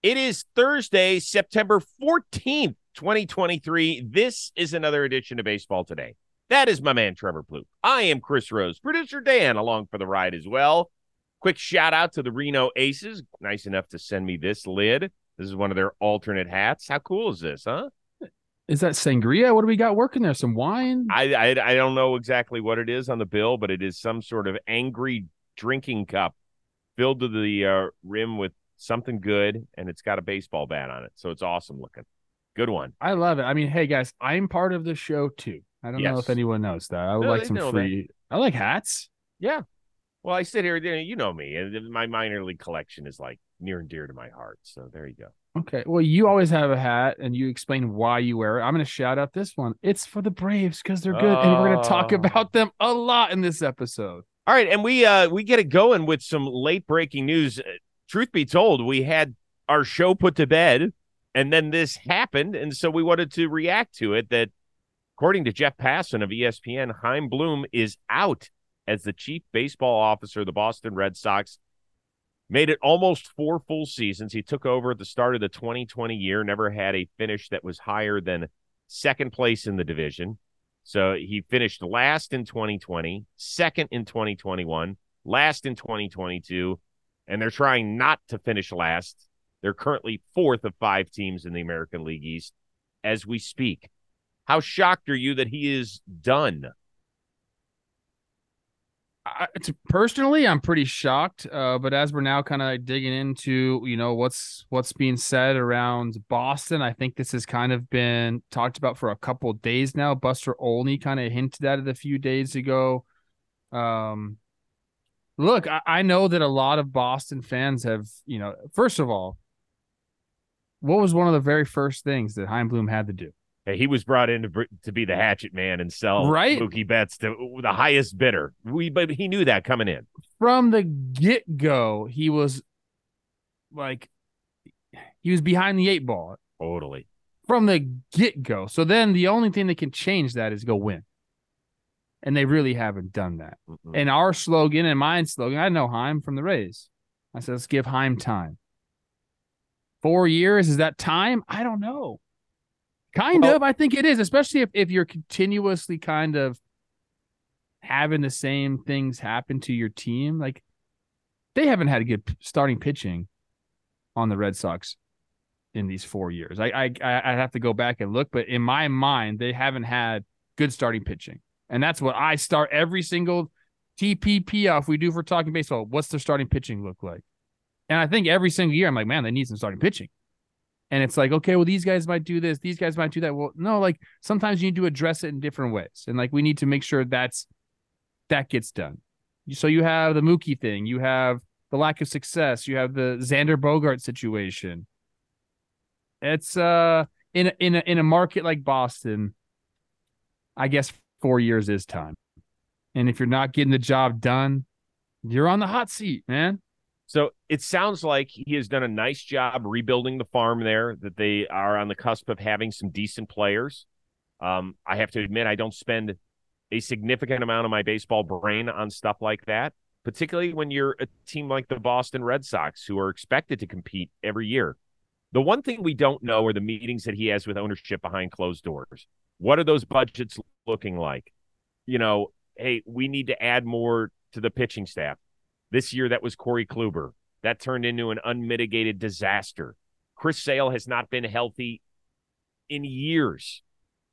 It is Thursday, September 14th, 2023. This is another edition of Baseball Today. That is my man, Trevor Plouffe. I am Chris Rose, producer Dan, along for the ride as well. Quick shout out to the Reno Aces. Nice enough to send me this lid. This is one of their alternate hats. How cool is this, huh? Is that sangria? What do we got working there? Some wine? I, I, I don't know exactly what it is on the bill, but it is some sort of angry drinking cup filled to the uh, rim with something good, and it's got a baseball bat on it. So it's awesome looking. Good one. I love it. I mean, hey guys, I'm part of the show too. I don't yes. know if anyone knows that. I would no, like some free. That. I like hats. Yeah. Well, I sit here. You know me, and my minor league collection is like near and dear to my heart. So there you go. Okay. Well, you always have a hat, and you explain why you wear it. I'm going to shout out this one. It's for the Braves because they're good, oh. and we're going to talk about them a lot in this episode. All right, and we uh we get it going with some late breaking news truth be told, we had our show put to bed and then this happened. And so we wanted to react to it that, according to Jeff Passan of ESPN, Chaim Bloom is out as the chief baseball officer of the Boston Red Sox. Made it almost four full seasons. He took over at the start of the 2020 year, never had a finish that was higher than second place in the division. So he finished last in 2020, second in 2021, last in 2022, and they're trying not to finish last. They're currently fourth of five teams in the American League East as we speak. How shocked are you that he is done? I, personally, I'm pretty shocked. Uh, but as we're now kind of digging into, you know, what's what's being said around Boston, I think this has kind of been talked about for a couple days now. Buster Olney kind of hinted at it a few days ago. Um, look, I, I know that a lot of Boston fans have, you know, first of all, what was one of the very first things that Chaim Bloom had to do? he was brought in to, to be the hatchet man and sell right? Mookie Betts to the highest bidder. We but he knew that coming in from the get go. He was like he was behind the eight ball. Totally from the get go. So then the only thing that can change that is go win and they really haven't done that. Mm-hmm. And our slogan and mine slogan, I know Chaim from the Rays. I said, let's give Chaim time. Four years is that time? I don't know. Kind well, of, I think it is, especially if, if you're continuously kind of having the same things happen to your team. Like they haven't had a good starting pitching on the Red Sox in these four years. I I I have to go back and look, but in my mind, they haven't had good starting pitching. And that's what I start every single TPP off we do for talking baseball. What's their starting pitching look like? And I think every single year I'm like, man, they need some starting pitching. And it's like, okay, well, these guys might do this, these guys might do that. Well, no, like sometimes you need to address it in different ways. And like we need to make sure that's that gets done. So you have the Mookie thing, you have the lack of success, you have the Xander Bogaerts situation. It's uh in a, in a, in a market like Boston, I guess four years is time. And if you're not getting the job done, you're on the hot seat, man. So it sounds like he has done a nice job rebuilding the farm there, that they are on the cusp of having some decent players. Um, I have to admit, I don't spend a significant amount of my baseball brain on stuff like that, particularly when you're a team like the Boston Red Sox, who are expected to compete every year. The one thing we don't know are the meetings that he has with ownership behind closed doors. What are those budgets looking like? You know, hey, we need to add more to the pitching staff. This year, that was Corey Kluber. That turned into an unmitigated disaster. Chris Sale has not been healthy in years.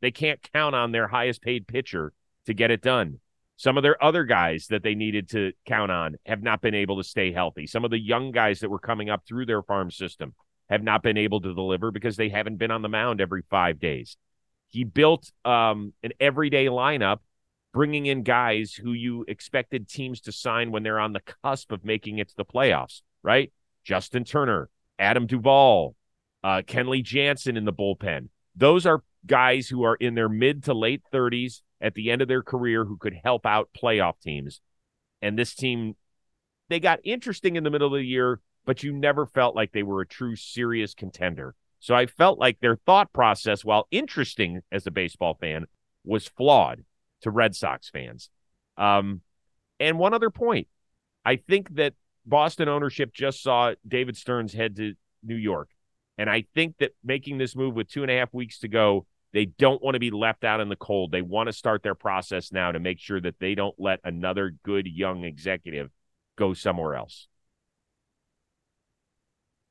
They can't count on their highest paid pitcher to get it done. Some of their other guys that they needed to count on have not been able to stay healthy. Some of the young guys that were coming up through their farm system have not been able to deliver because they haven't been on the mound every five days. He built um, an everyday lineup, bringing in guys who you expected teams to sign when they're on the cusp of making it to the playoffs, right? Justin Turner, Adam Duvall, uh, Kenley Jansen in the bullpen. Those are guys who are in their mid to late 30s at the end of their career who could help out playoff teams. And this team, they got interesting in the middle of the year, but you never felt like they were a true serious contender. So I felt like their thought process, while interesting as a baseball fan, was flawed to Red Sox fans. Um, and one other point, I think that Boston ownership just saw David Stearns head to New York. And I think that making this move with two and a half weeks to go, they don't want to be left out in the cold. They want to start their process now to make sure that they don't let another good young executive go somewhere else.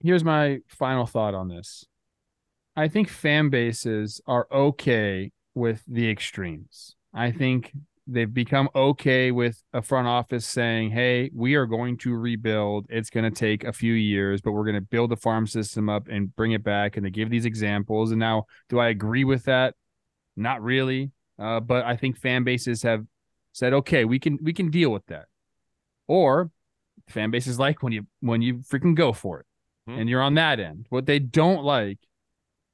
Here's my final thought on this. I think fan bases are okay with the extremes. I think they've become okay with a front office saying, "Hey, we are going to rebuild. It's going to take a few years, but we're going to build the farm system up and bring it back." And they give these examples. And now, do I agree with that? Not really. Uh, but I think fan bases have said, "Okay, we can we can deal with that." Or fan bases like when you when you freaking go for it, hmm. and you're on that end. What they don't like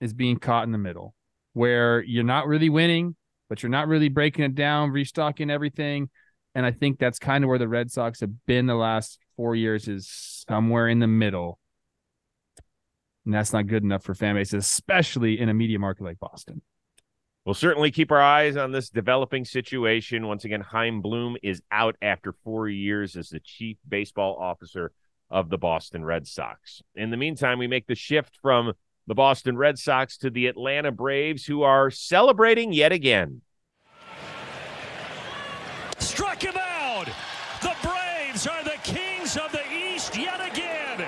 is being caught in the middle, where you're not really winning but you're not really breaking it down, restocking everything. And I think that's kind of where the Red Sox have been the last four years is somewhere in the middle. And that's not good enough for fan bases, especially in a media market like Boston. We'll certainly keep our eyes on this developing situation. Once again, Chaim Bloom is out after four years as the chief baseball officer of the Boston Red Sox. In the meantime, we make the shift from the Boston Red Sox to the Atlanta Braves, who are celebrating yet again. Struck him out. The Braves are the kings of the East yet again.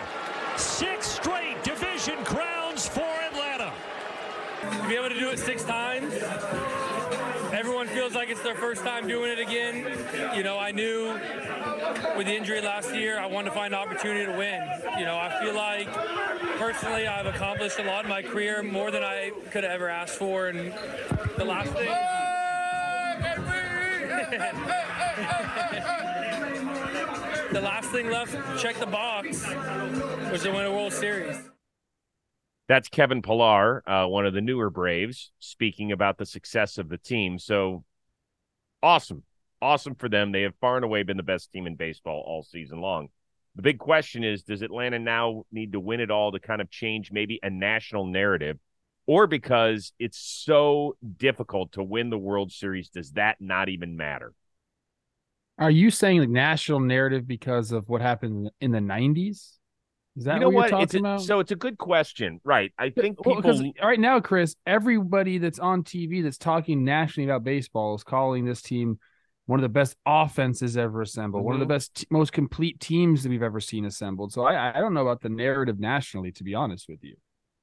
Six straight division crowns for Atlanta. To be able to do it six times everyone feels like it's their first time doing it again. You know, I knew with the injury last year, I wanted to find an opportunity to win. You know, I feel like personally I've accomplished a lot in my career, more than I could have ever asked for. And the last thing. the last thing left, check the box, was to win a World Series. That's Kevin Pillar, uh, one of the newer Braves, speaking about the success of the team. So awesome. Awesome for them. They have far and away been the best team in baseball all season long. The big question is does Atlanta now need to win it all to kind of change maybe a national narrative? Or because it's so difficult to win the World Series, does that not even matter? Are you saying the national narrative because of what happened in the 90s? Is that you know what, what? it's a, So it's a good question, right? I think people well, right now, Chris, everybody that's on TV that's talking nationally about baseball is calling this team one of the best offenses ever assembled, mm-hmm. one of the mm-hmm. best, most complete teams that we've ever seen assembled. So I, I don't know about the narrative nationally, to be honest with you.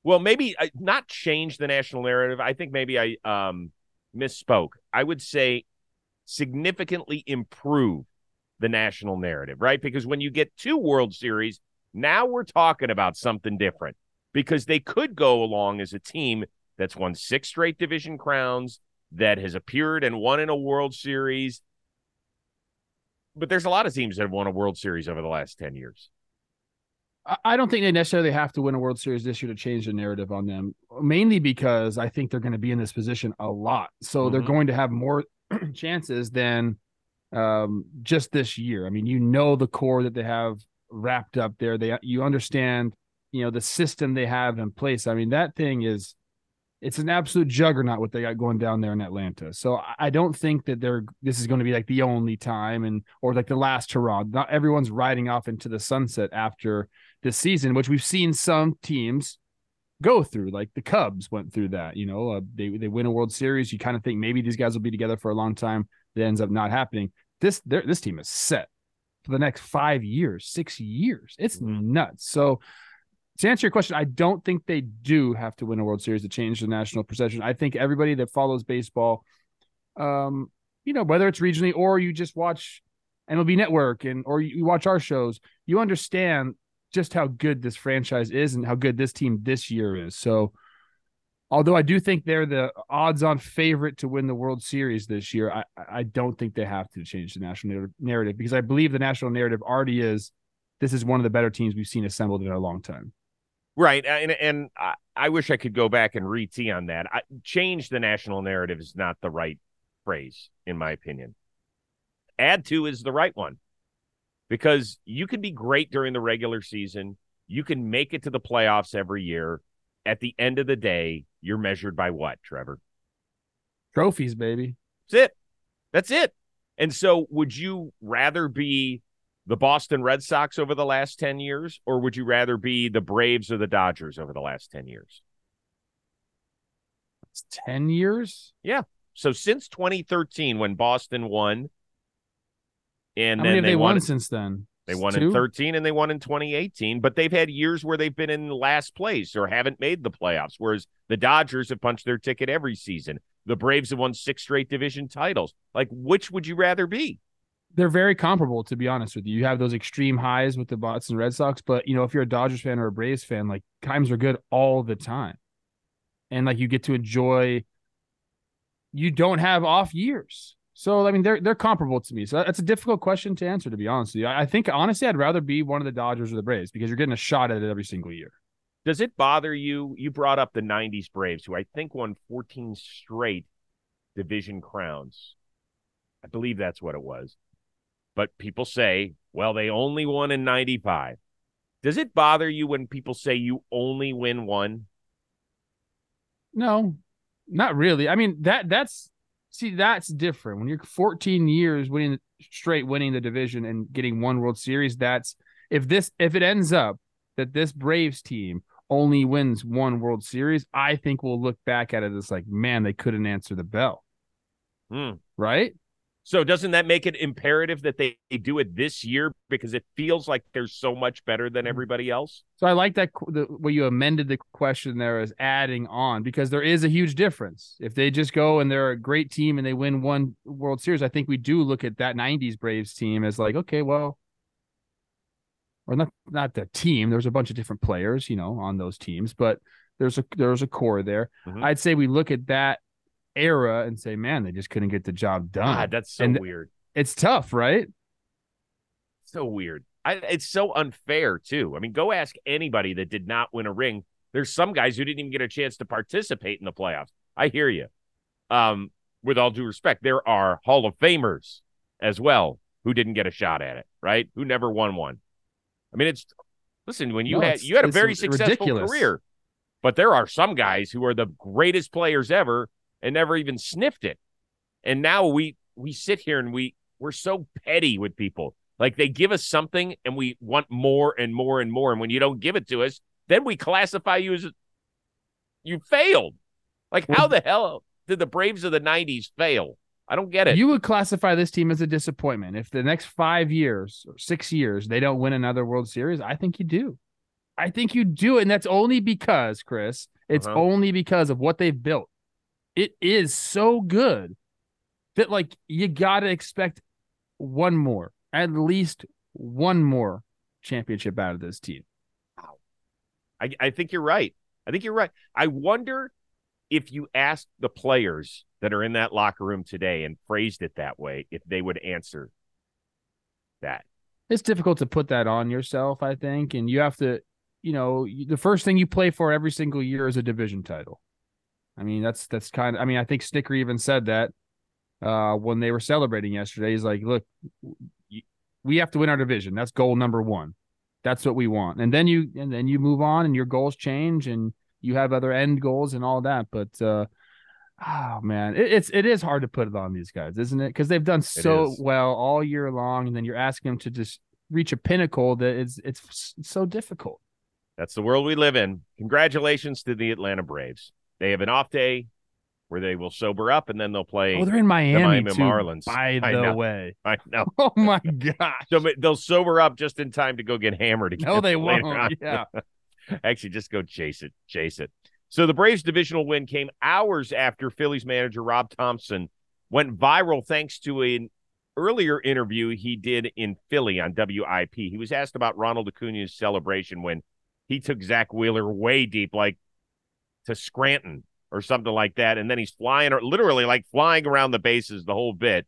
Well, maybe uh, not change the national narrative. I think maybe I um, misspoke. I would say significantly improve the national narrative, right? Because when you get two World Series now we're talking about something different because they could go along as a team that's won six straight division crowns, that has appeared and won in a World Series. But there's a lot of teams that have won a World Series over the last 10 years. I don't think they necessarily have to win a World Series this year to change the narrative on them, mainly because I think they're going to be in this position a lot. So mm-hmm. they're going to have more chances than um, just this year. I mean, you know the core that they have wrapped up there. They you understand, you know, the system they have in place. I mean, that thing is it's an absolute juggernaut what they got going down there in Atlanta. So I don't think that they're this is going to be like the only time and or like the last hurrah. Not everyone's riding off into the sunset after this season, which we've seen some teams go through. Like the Cubs went through that. You know, uh, they they win a World Series. You kind of think maybe these guys will be together for a long time. That ends up not happening. This this team is set for the next five years, six years. It's mm-hmm. nuts. So to answer your question, I don't think they do have to win a World Series to change the national perception. I think everybody that follows baseball, um, you know, whether it's regionally or you just watch MLB Network and or you watch our shows, you understand just how good this franchise is and how good this team this year is. So although I do think they're the odds-on favorite to win the World Series this year, I, I don't think they have to change the national narrative because I believe the national narrative already is this is one of the better teams we've seen assembled in a long time. Right, and and I, I wish I could go back and re tee on that. I, change the national narrative is not the right phrase, in my opinion. Add to is the right one because you can be great during the regular season. You can make it to the playoffs every year at the end of the day, you're measured by what, Trevor? Trophies, baby. That's it. That's it. And so, would you rather be the Boston Red Sox over the last 10 years, or would you rather be the Braves or the Dodgers over the last 10 years? It's 10 years? Yeah. So since 2013, when Boston won, and How then they, they won, won since then? they won Two? in 13 and they won in 2018, but they've had years where they've been in last place or haven't made the playoffs, whereas the Dodgers have punched their ticket every season. The Braves have won six straight division titles. Like, which would you rather be? They're very comparable, to be honest with you. You have those extreme highs with the Boston Red Sox, but you know, if you're a Dodgers fan or a Braves fan, like times are good all the time. And like you get to enjoy you don't have off years. So I mean they're they're comparable to me. So that's a difficult question to answer, to be honest with you. I I think honestly I'd rather be one of the Dodgers or the Braves because you're getting a shot at it every single year. Does it bother you? You brought up the 90s Braves, who I think won 14 straight division crowns. I believe that's what it was. But people say, well, they only won in 95. Does it bother you when people say you only win one? No, not really. I mean that that's see that's different. When you're 14 years winning straight winning the division and getting one World Series, that's if this if it ends up that this Braves team only wins one World Series, I think we'll look back at it as like, man, they couldn't answer the bell. Hmm. Right? So doesn't that make it imperative that they, do it this year because it feels like they're so much better than everybody else? So I like that the way you amended the question there as adding on because there is a huge difference. If they just go and they're a great team and they win one World Series, I think we do look at that 90s Braves team as like, okay, well, or not not the team. There's a bunch of different players, you know, on those teams, but there's a there's a core there. Mhm. I'd say we look at that era and say, man, they just couldn't get the job done. God, that's so And- weird. it's tough, right? So weird. I, it's so unfair too. I mean, go ask anybody that did not win a ring. There's some guys who didn't even get a chance to participate in the playoffs. I hear you. Um, with all due respect, there are Hall of Famers as well who didn't get a shot at it, right? Who never won one. I mean, it's listen when you No, had you had a very successful ridiculous. career, but there are some guys who are the greatest players ever and never even sniffed it. And now we we sit here and we we're so petty with people. Like they give us something and we want more and more and more. And when you don't give it to us, then we classify you as you failed. Like how the hell did the Braves of the '90s fail? I don't get it. You would classify this team as a disappointment if the next five years or six years they don't win another World Series. I think you do. I think you do, and that's only because Chris. It's Uh-huh. only because of what they've built. It is so good that like you got to expect one more, at least one more championship out of this team. Wow. I, I think you're right. I think you're right. I wonder if you asked the players that are in that locker room today and phrased it that way, if they would answer that. it's difficult to put that on yourself, I think, and you have to, you know, the first thing you play for every single year is a division title. I mean, that's that's kind of. I mean, I think Snitker even said that uh, when they were celebrating yesterday. He's like, "Look, we have to win our division. That's goal number one. That's what we want." And then you and then you move on, and your goals change, and you have other end goals and all that. But uh, oh man, it, it's it is hard to put it on these guys, isn't it? Because they've done so well all year long, and then you're asking them to just reach a pinnacle that is it's s- so difficult. That's the world we live in. Congratulations to the Atlanta Braves. They have an off day where they will sober up and then they'll play. Oh, they're in Miami, Miami too, Marlins. By I the know. way, I know. oh my gosh, So they'll sober up just in time to go get hammered again. no, they won't. on. Yeah, Actually, just go chase it. Chase it. So the Braves divisional win came hours after Phillies manager Rob Thompson went viral thanks to an earlier interview he did in Philly on WIP. He was asked about Ronald Acuna's celebration when he took Zack Wheeler way deep, like to Scranton or something like that. And then he's flying or literally like flying around the bases the whole bit.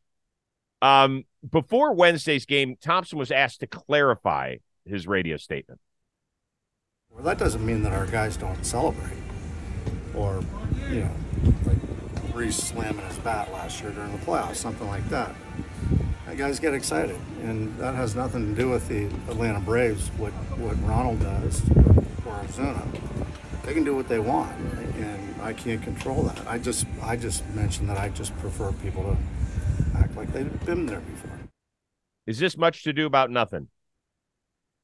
Um, before Wednesday's game, Thompson was asked to clarify his radio statement. Well, that doesn't mean that our guys don't celebrate. Or, you know, like Rhys slamming his bat last year during the playoffs, something like that. That guys get excited, and that has nothing to do with the Atlanta Braves. What what Ronald does or Ozuna, they can do what they want, and I can't control that. I just I just mentioned that I just prefer people to act like they've been there before. Is this much to do about nothing?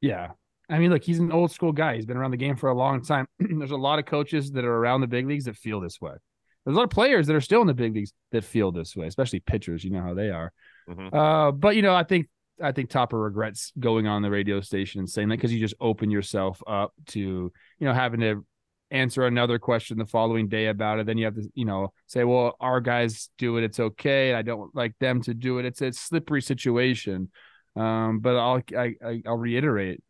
Yeah. I mean, look, he's an old school guy. He's been around the game for a long time. There's a lot of coaches that are around the big leagues that feel this way. There's a lot of players that are still in the big leagues that feel this way, especially pitchers. You know how they are. Mhm. Uh, but you know, I think I think Topper regrets going on the radio station and saying that because you just open yourself up to you know having to answer another question the following day about it. Then you have to you know say, well, our guys do it, it's okay. I don't like them to do it. It's a slippery situation. Um, but I'll I, I I'll reiterate.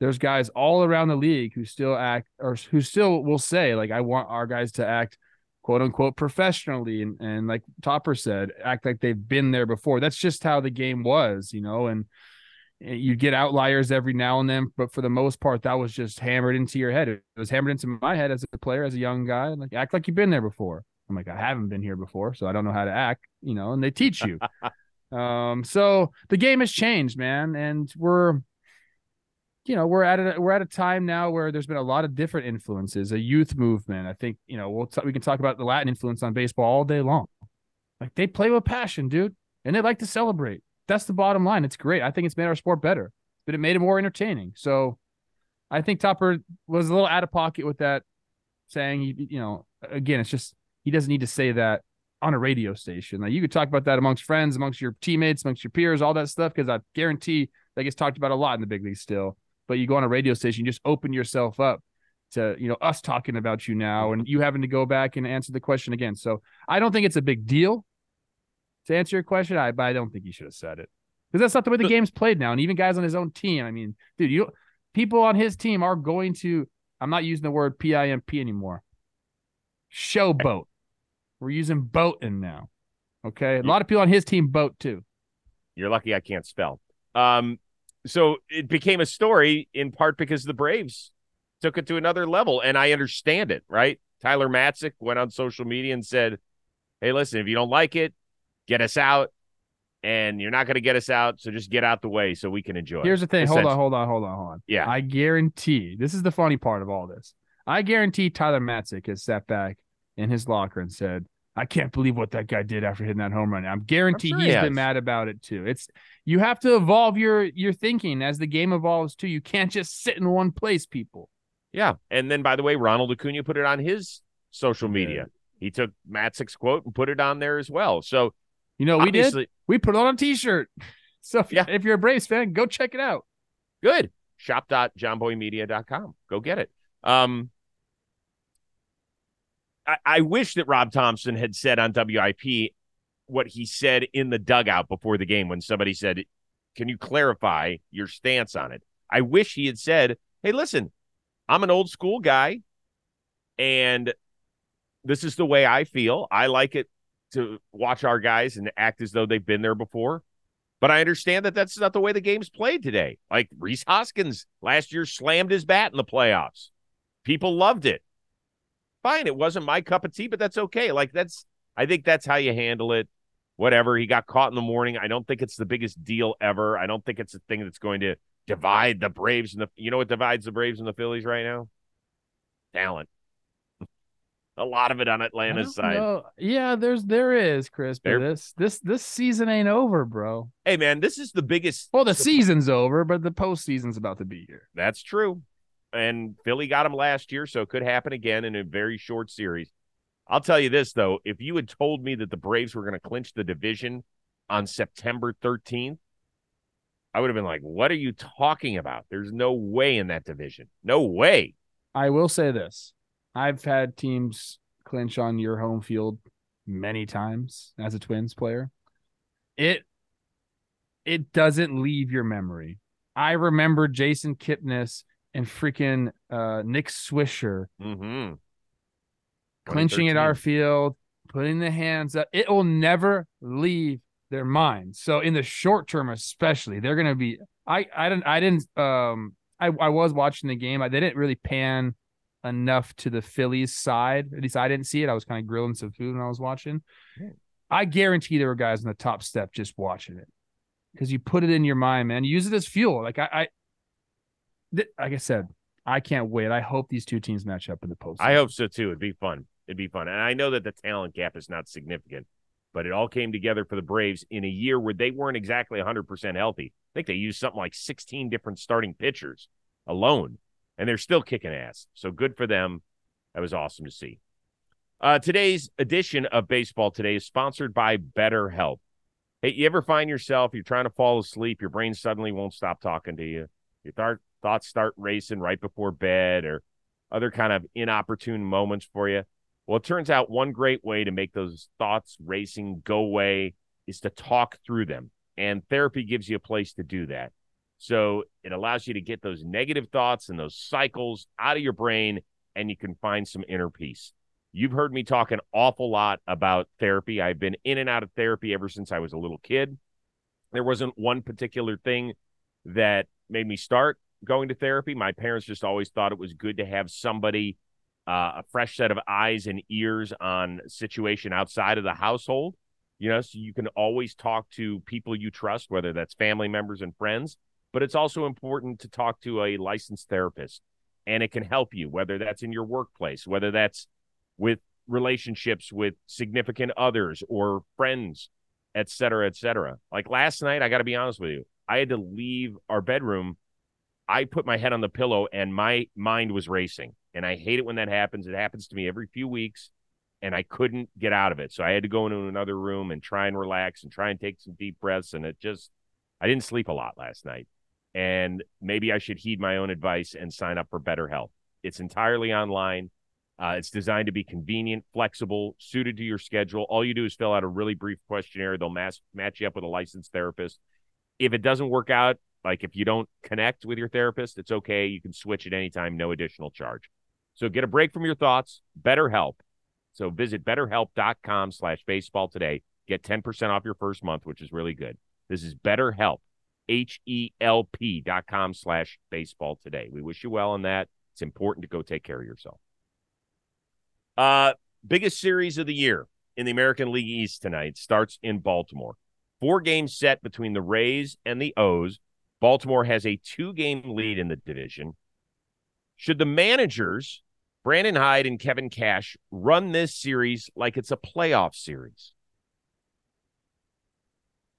There's guys all around the league who still act or who still will say like I want our guys to act quote unquote professionally and, and like Topper said, act like they've been there before. That's just how the game was, you know, and you get outliers every now and then, but for the most part, that was just hammered into your head. It was hammered into my head as a player, as a young guy, like act like you've been there before. I'm like, I haven't been here before, so I don't know how to act, you know, and they teach you. um, so the game has changed, man, and we're you know we're at a we're at a time now where there's been a lot of different influences a youth movement i think you know we'll t- we can talk about the latin influence on baseball all day long like they play with passion dude and they like to celebrate that's the bottom line. It's great. I think it's made our sport better but it made it more entertaining. So i think topper was a little out of pocket with that saying you, you know again it's just he doesn't need to say that on a radio station. Like you could talk about that amongst friends amongst your teammates amongst your peers all that stuff because i guarantee that gets talked about a lot in the big leagues still. But you go on a radio station, you just open yourself up to, you know, us talking about you now and you having to go back and answer the question again. So I don't think it's a big deal to answer your question. I, but I don't think he should have said it because that's not the way the game's played now. And even guys on his own team, I mean, dude, you people on his team are going to, I'm not using the word PIMP anymore. Showboat. We're using boating now. Okay. A lot of people on his team boat too. You're lucky I can't spell. Um, so it became a story in part because the Braves took it to another level, and I understand it, right? Tyler Matzek went on social media and said, "Hey, listen, if you don't like it, get us out." And you're not going to get us out, so just get out the way so we can enjoy. it." Here's the thing. Hold on, hold on, hold on, hold on. Yeah. I guarantee this is the funny part of all this. I guarantee Tyler Matzek has sat back in his locker and said, I can't believe what that guy did after hitting that home run. I'm guarantee sure he's he been mad about it too. It's you have to evolve your your thinking as the game evolves too. You can't just sit in one place, people. Yeah. And then, by the way, Ronald Acuna put it on his social media. He took Matzek's quote and put it on there as well. So You know, we did we put on a t-shirt. So if, Yeah. if you're a Braves fan, go check it out. good. Shop.jomboymedia.com. Go get it. Um, I, I wish that Rob Thompson had said on WIP what he said in the dugout before the game when somebody said, Can you clarify your stance on it? I wish he had said, Hey, listen, I'm an old school guy, and this is the way I feel. I like it to watch our guys and act as though they've been there before. But I understand that that's not the way the game's played today. Like Rhys Hoskins last year slammed his bat in the playoffs. People loved it. Fine, it wasn't my cup of tea, but that's okay. Like that's I think that's how you handle it. Whatever. He got caught in the morning. I don't think it's the biggest deal ever. I don't think it's a thing that's going to divide the Braves and the you know what divides the Braves and the Phillies right now? Talent. A lot of it on Atlanta's side. know. Yeah, there's there is, Chris. There- this this this season ain't over, bro. Hey man, this is the biggest Well, the season's over, but the postseason's about to be here. That's true. And Philly got him last year, so it could happen again in a very short series. I'll tell you this, though. If you had told me that the Braves were going to clinch the division on September 13th, I would have been like, what are you talking about? There's no way in that division. No way. I will say this: I've had teams clinch on your home field many times as a Twins player. It it doesn't leave your memory. I remember Jason Kipnis and freaking uh, Nick Swisher Mm-hmm. clinching at our field, putting the hands up. It will never leave their mind. So in the short term, especially, they're gonna be. I I didn't I didn't um I I was watching the game. I they didn't really pan enough to the Phillies side. At least I didn't see it. I was kind of grilling some food when I was watching. I guarantee there were guys on the top step just watching it because you put it in your mind, man. Use it as fuel. Like I, I th- like I said, I can't wait. I hope these two teams match up in the post. I hope so too. It'd be fun. It'd be fun. And I know that the talent gap is not significant, but it all came together for the Braves in a year where they weren't exactly 100% healthy. I think they used something like 16 different starting pitchers alone, and they're still kicking ass. So good for them. That was awesome to see. Uh, today's edition of Baseball Today is sponsored by BetterHelp. Hey, you ever find yourself, you're trying to fall asleep, your brain suddenly won't stop talking to you, your th- thoughts start racing right before bed, or other kind of inopportune moments for you? Well, it turns out one great way to make those thoughts racing go away is to talk through them. And therapy gives you a place to do that. So it allows you to get those negative thoughts and those cycles out of your brain, and you can find some inner peace. You've heard me talk an awful lot about therapy. I've been in and out of therapy ever since I was a little kid. There wasn't one particular thing that made me start going to therapy. My parents just always thought it was good to have somebody uh, a fresh set of eyes and ears on situation outside of the household. You know, so you can always talk to people you trust, whether that's family members and friends. But it's also important to talk to a licensed therapist, and it can help you, whether that's in your workplace, whether that's with relationships with significant others or friends, et cetera, et cetera. Like last night, I got to be honest with you, I had to leave our bedroom. I put my head on the pillow and my mind was racing and I hate it when that happens. It happens to me every few weeks, and I couldn't get out of it. So I had to go into another room and try and relax and try and take some deep breaths. And it just, I didn't sleep a lot last night. And maybe I should heed my own advice and sign up for BetterHelp. It's entirely online. Uh, it's designed to be convenient, flexible, suited to your schedule. All you do is fill out a really brief questionnaire. They'll mass, match you up with a licensed therapist. If it doesn't work out, like if you don't connect with your therapist, it's okay. You can switch at any time, no additional charge. So get a break from your thoughts. BetterHelp. So visit betterhelp.com slash baseball today. Get 10% off your first month, which is really good. This is BetterHelp, H-E-L-P dot com slash baseball today. We wish you well on that. It's important to go take care of yourself. Uh, biggest series of the year in the American League East tonight starts in Baltimore. Four games set between the Rays and the O's. Baltimore has a two game lead in the division. Should the managers Brandon Hyde and Kevin Cash run this series like it's a playoff series?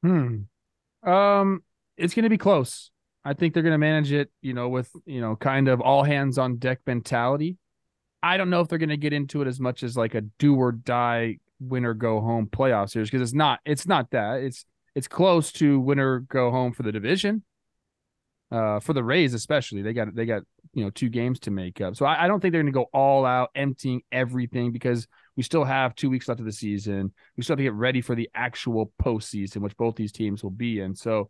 Hmm. Um, it's going to be close. I think they're going to manage it, you know, with, you know, kind of all hands on deck mentality. I don't know if they're going to get into it as much as like a do or die winner go home playoff series because it's not it's not that. It's it's close to winner go home for the division. Uh, for the Rays especially, they got they got you know two games to make up. So I, I don't think they're going to go all out, emptying everything because we still have two weeks left of the season. We still have to get ready for the actual postseason, which both these teams will be in. So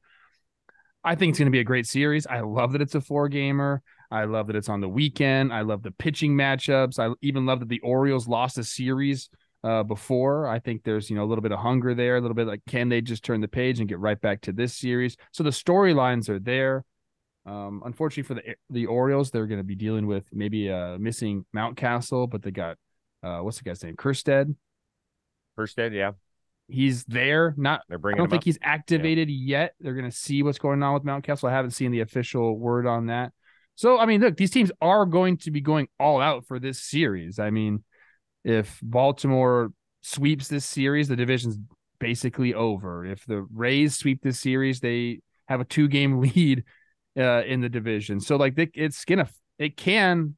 I think it's going to be a great series. I love that it's a four gamer. I love that it's on the weekend. I love the pitching matchups. I even love that the Orioles lost a series uh, before. I think there's you know a little bit of hunger there, a little bit like can they just turn the page and get right back to this series? So the storylines are there. Um, unfortunately for the the Orioles, they're going to be dealing with maybe a missing Mountcastle, but they got uh, what's the guy's name? Kjerstad. Kjerstad, yeah, he's there. Not they're bringing. I don't think up. he's activated yeah. yet. They're going to see what's going on with Mountcastle. I haven't seen the official word on that. So I mean, look, these teams are going to be going all out for this series. I mean, if Baltimore sweeps this series, the division's basically over. If the Rays sweep this series, they have a two game lead uh, in the division. So like they, it's gonna it can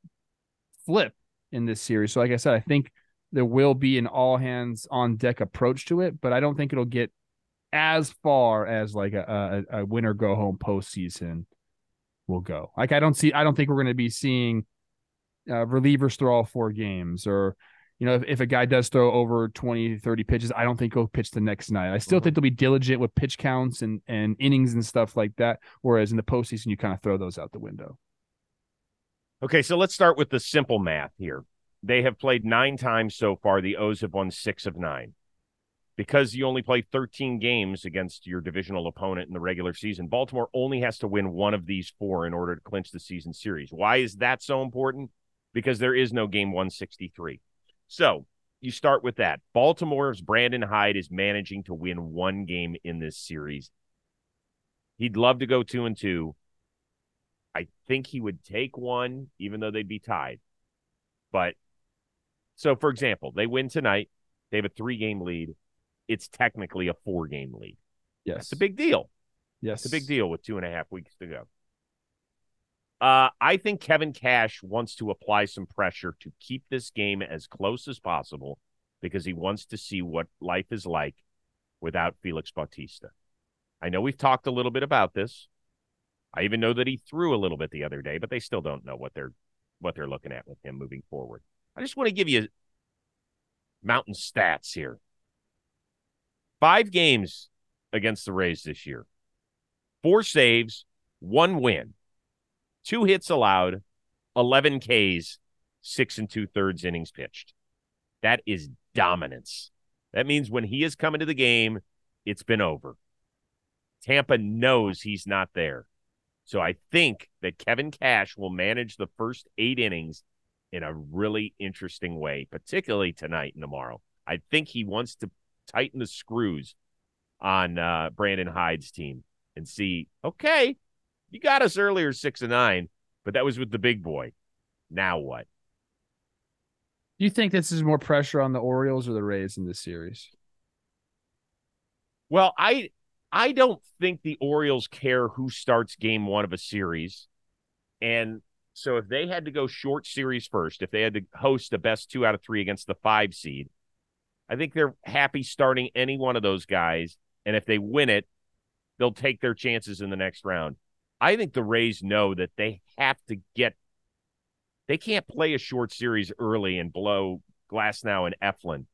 flip in this series. So like I said, I think there will be an all hands on deck approach to it, but I don't think it'll get as far as like a, a, a winner go home postseason will go. Like I don't see, I don't think we're going to be seeing uh, relievers throw all four games or you know, if, if a guy does throw over 20, 30 pitches, I don't think he'll pitch the next night. I still mm-hmm. think they'll be diligent with pitch counts and, and innings and stuff like that. Whereas in the postseason, you kind of throw those out the window. Okay, so let's start with the simple math here. They have played nine times so far. The O's have won six of nine. Because you only play 13 games against your divisional opponent in the regular season, Baltimore only has to win one of these four in order to clinch the season series. Why is that so important? Because there is no game 163. So you start with that. Baltimore's Brandon Hyde is managing to win one game in this series. He'd love to go two and two. I think he would take one, even though they'd be tied. But so, for example, they win tonight. They have a three game lead. it's technically a four game lead. Yes. It's a big deal. yes. It's a big deal with two and a half weeks to go. Uh, I think Kevin Cash wants to apply some pressure to keep this game as close as possible because he wants to see what life is like without Felix Bautista. I know we've talked a little bit about this. I even know that he threw a little bit the other day, but they still don't know what they're what they're looking at with him moving forward. I just want to give you mountain stats here. Five games against the Rays this year. Four saves, one win, two hits allowed, 11 Ks, six and two thirds innings pitched. That is dominance. That means when he is coming to the game, it's been over. Tampa knows he's not there. So I think that Kevin Cash will manage the first eight innings in a really interesting way, particularly tonight and tomorrow. I think he wants to tighten the screws on uh, Brandon Hyde's team and see, okay, you got us earlier six and nine, but that was with the big boy. Now what? Do you think this is more pressure on the Orioles or the Rays in this series? Well, I I don't think the Orioles care who starts game one of a series. And so if they had to go short series first, if they had to host the best two out of three against the five seed, I think they're happy starting any one of those guys. And if they win it, they'll take their chances in the next round. I think the Rays know that they have to get they can't play a short series early and blow Glasnow and Eflin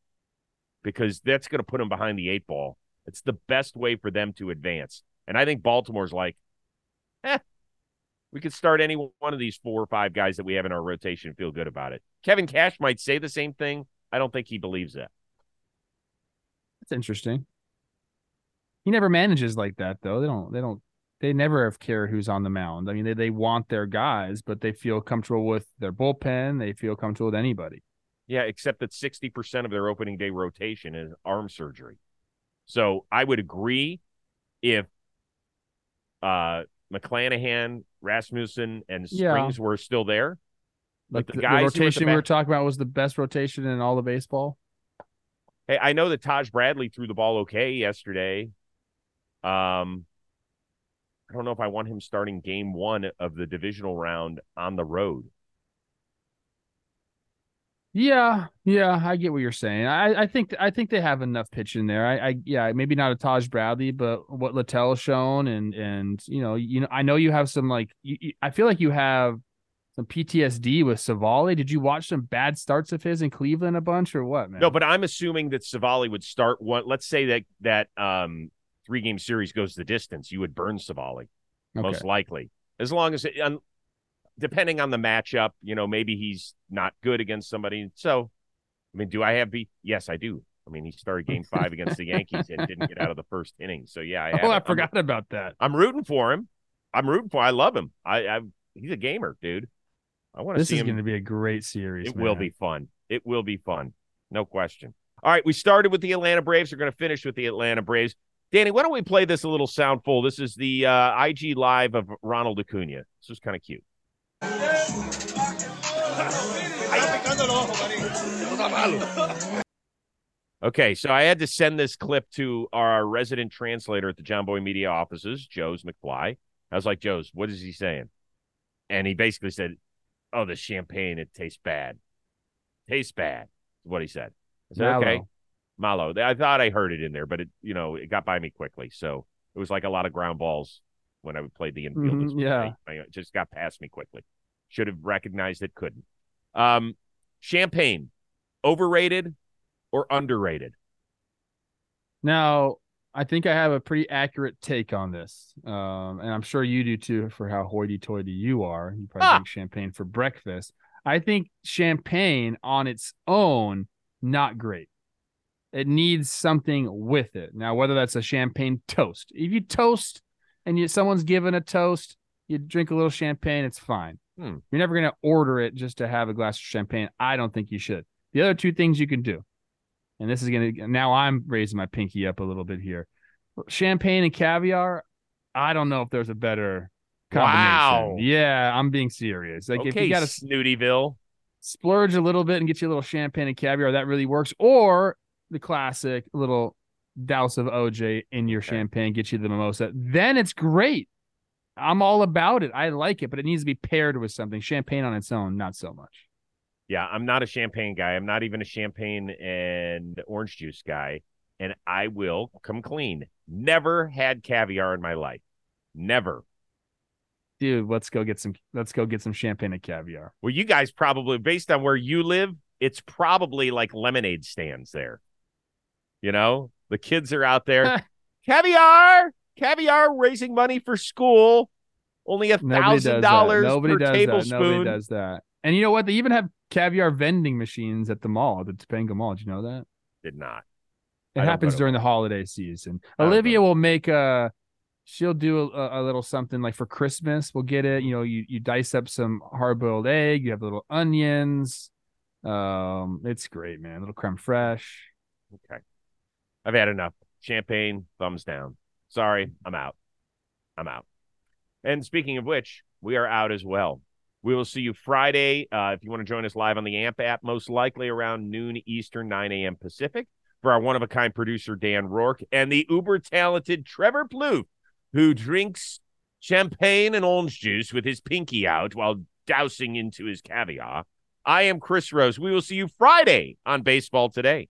because that's going to put them behind the eight ball. It's the best way for them to advance. And I think Baltimore's like, eh, we could start any one of these four or five guys that we have in our rotation and feel good about it. Kevin Cash might say the same thing. I don't think he believes that. That's interesting. He never manages like that though. They don't. They don't. They never have care who's on the mound. I mean, they, they want their guys, but they feel comfortable with their bullpen. They feel comfortable with anybody. Yeah, except that 60% of their opening day rotation is arm surgery. So I would agree if uh McClanahan, Rasmussen, and Yeah. Springs were still there. Like the the, the guys who were at the rotation we were talking about was the best rotation in all of baseball. Hey, I know that Taj Bradley threw the ball okay yesterday. Um, I don't know if I want him starting game one of the divisional round on the road. Yeah, yeah, I get what you're saying. I, I think I think they have enough pitch in there. I, I yeah, maybe not a Taj Bradley, but what Littell's shown, and and you know, you know, I know you have some like, you, you- I feel like you have some PTSD with Civale. Did you watch some bad starts of his in Cleveland a bunch or what, man? No, but I'm assuming that Civale would start one. Let's say that that um three game series goes the distance. You would burn Civale okay. most likely, as long as it, depending on the matchup. You know, maybe he's not good against somebody. So, I mean, do I have B? Yes, I do. I mean, he started Game Five against the Yankees and didn't get out of the first inning. So yeah, I oh, I it. I'm- forgot about that. I'm rooting for him. I'm rooting for. I love him. I, I he's a gamer, dude. I want to This is going to be a great series. it will be fun. It will be fun. No question. All right, we started with the Atlanta Braves. We're going to finish with the Atlanta Braves. Danny, why don't we play this a little sound full? This is the uh, IG live of Ronald Acuna. This is kind of cute. Okay, so I had to send this clip to our resident translator at the Jomboy Media offices, Joe's McFly. I was like, Joe's, what is he saying? And he basically said, Oh, the champagne, it tastes bad. Tastes bad, is what he said. I said, Okay. Malo. I thought I heard it in there, but it, you know, it got by me quickly. So it was like a lot of ground balls when I played the infield. Mhm, yeah. It just got past me quickly. Should have recognized it, couldn't. Um, champagne, overrated or underrated? Now, I think I have a pretty accurate take on this, um, and I'm sure you do too. For how hoity-toity you are, you probably Ah. drink champagne for breakfast. I think champagne on its own not great. It needs something with it. Now, whether that's a champagne toast, if you toast and you someone's given a toast, you drink a little champagne, it's fine. Hmm. You're never gonna order it just to have a glass of champagne. I don't think you should. The other two things you can do and this is gonna now I'm raising my pinky up a little bit here. Champagne and caviar, I don't know if there's a better combination. Wow. Yeah, I'm being serious. Like if you got a Snootyville. splurge a little bit and get you a little champagne and caviar, that really works. Or the classic little douse of OJ in your champagne, get you the mimosa. Then it's great. I'm all about it. I like it, but it needs to be paired with something. Champagne on its own, not so much. Yeah, I'm not a champagne guy. I'm not even a champagne and orange juice guy. And I will come clean. Never had caviar in my life. Never. Dude, let's go get some let's go get some champagne and caviar. Well, you guys probably based on where you live, it's probably like lemonade stands there. You know, the kids are out there. caviar, caviar, raising money for school. Only a thousand dollars per does tablespoon. That. Nobody does that. And you know what? They even have caviar vending machines at the mall, the Topanga Mall. Did you know that? Did not. It happens during the holiday season. Olivia will make a. She'll do a, a, little something like for Christmas. We'll get it. You know, you you dice up some hard boiled egg. You have little onions. Um, it's great, man. A little creme fraiche. Okay, I've had enough. Champagne, thumbs down. Sorry, I'm out. I'm out. And speaking of which, we are out as well. We will see you Friday. Uh, if you want to join us live on the AMP app, most likely around noon Eastern, 9 a.m. Pacific, for our one of a kind producer, Dan Rourke, and the uber talented Trevor Plouffe, who drinks champagne and orange juice with his pinky out while dousing into his caviar. I am Chris Rose. We will see you Friday on Baseball Today.